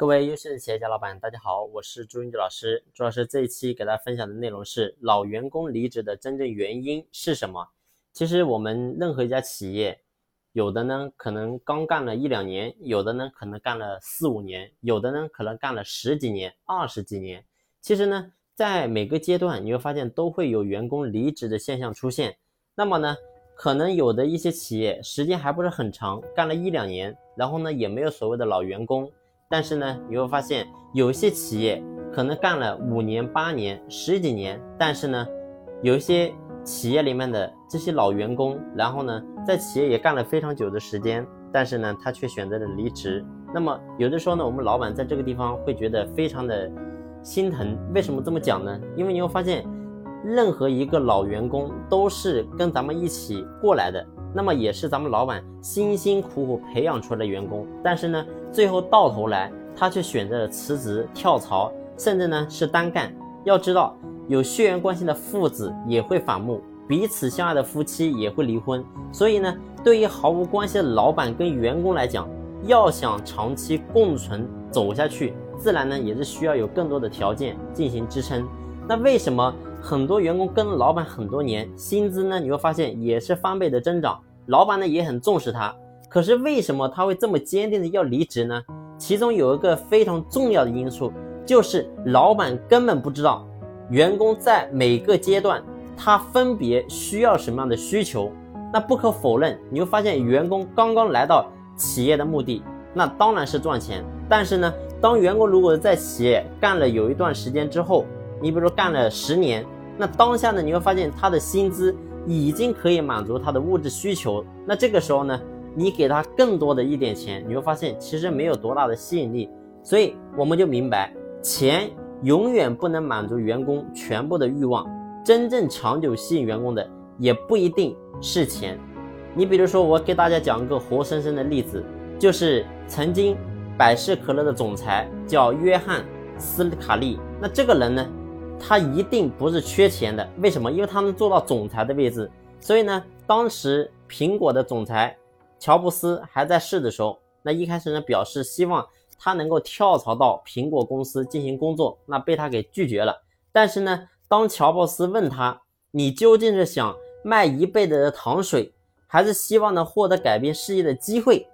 各位优秀的企业家老板，大家好，我是朱云杰老师。朱老师这一期给大家分享的内容是老员工离职的真正原因是什么？其实我们任何一家企业，有的呢可能刚干了一两年，有的呢可能干了四五年，有的呢可能干了十几年、二十几年。其实呢，在每个阶段你会发现都会有员工离职的现象出现。那么呢，可能有的一些企业时间还不是很长，干了一两年，然后呢也没有所谓的老员工。但是呢，你会发现有一些企业可能干了五年、八年、十几年，但是呢，有一些企业里面的这些老员工，然后呢，在企业也干了非常久的时间，但是呢，他却选择了离职。那么有的时候呢，我们老板在这个地方会觉得非常的心疼。为什么这么讲呢？因为你会发现，任何一个老员工都是跟咱们一起过来的。那么也是咱们老板辛辛苦苦培养出来的员工，但是呢，最后到头来他却选择了辞职跳槽，甚至呢是单干。要知道，有血缘关系的父子也会反目，彼此相爱的夫妻也会离婚。所以呢，对于毫无关系的老板跟员工来讲，要想长期共存走下去，自然呢也是需要有更多的条件进行支撑。那为什么？很多员工跟了老板很多年，薪资呢你会发现也是翻倍的增长，老板呢也很重视他。可是为什么他会这么坚定的要离职呢？其中有一个非常重要的因素，就是老板根本不知道员工在每个阶段他分别需要什么样的需求。那不可否认，你会发现员工刚刚来到企业的目的，那当然是赚钱。但是呢，当员工如果在企业干了有一段时间之后，你比如说干了十年，那当下呢，你会发现他的薪资已经可以满足他的物质需求。那这个时候呢，你给他更多的一点钱，你会发现其实没有多大的吸引力。所以我们就明白，钱永远不能满足员工全部的欲望。真正长久吸引员工的，也不一定是钱。你比如说，我给大家讲一个活生生的例子，就是曾经百事可乐的总裁叫约翰斯卡利。那这个人呢？他一定不是缺钱的，为什么？因为他能做到总裁的位置。所以呢，当时苹果的总裁乔布斯还在世的时候，那一开始呢表示希望他能够跳槽到苹果公司进行工作，那被他给拒绝了。但是呢，当乔布斯问他，你究竟是想卖一辈子的糖水，还是希望呢获得改变世界的机会？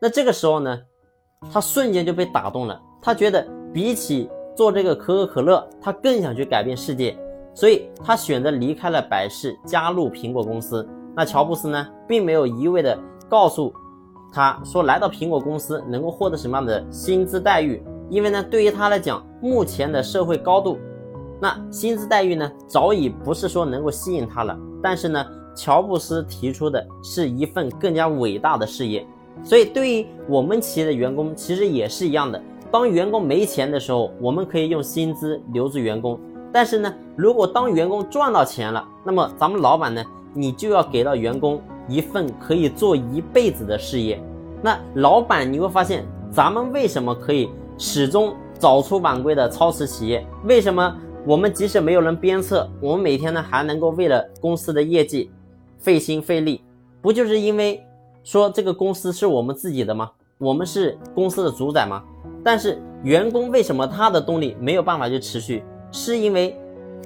那这个时候呢，他瞬间就被打动了。他觉得比起做这个可口可乐，他更想去改变世界，所以他选择离开了百事，加入苹果公司。那乔布斯呢，并没有一味的告诉他说来到苹果公司能够获得什么样的薪资待遇，因为呢，对于他来讲，目前的社会高度，那薪资待遇呢，早已不是说能够吸引他了。但是呢，乔布斯提出的是一份更加伟大的事业，所以对于我们企业的员工，其实也是一样的。当员工没钱的时候，我们可以用薪资留住员工。但是呢，如果当员工赚到钱了，那么咱们老板呢，你就要给到员工一份可以做一辈子的事业。那老板你会发现，咱们为什么可以始终早出晚归的操持企业？为什么我们即使没有人鞭策，我们每天呢还能够为了公司的业绩费心费力？不就是因为说这个公司是我们自己的吗？我们是公司的主宰吗？但是员工为什么他的动力没有办法去持续？是因为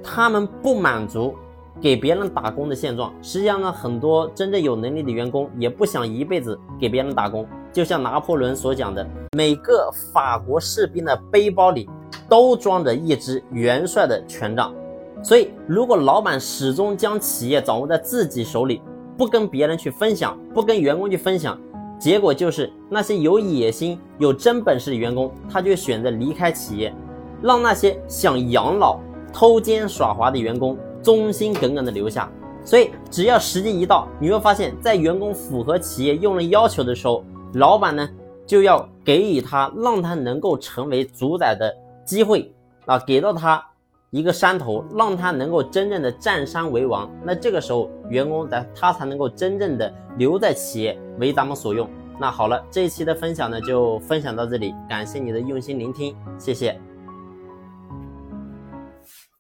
他们不满足给别人打工的现状。实际上呢，很多真正有能力的员工也不想一辈子给别人打工。就像拿破仑所讲的，每个法国士兵的背包里都装着一支元帅的权杖。所以，如果老板始终将企业掌握在自己手里，不跟别人去分享，不跟员工去分享。结果就是那些有野心、有真本事的员工，他就选择离开企业，让那些想养老、偷奸耍滑的员工忠心耿耿的留下。所以，只要时机一到，你会发现在员工符合企业用人要求的时候，老板呢就要给予他，让他能够成为主宰的机会啊，给到他一个山头，让他能够真正的占山为王。那这个时候，员工的他才能够真正的留在企业。为咱们所用。那好了，这一期的分享呢，就分享到这里，感谢你的用心聆听，谢谢。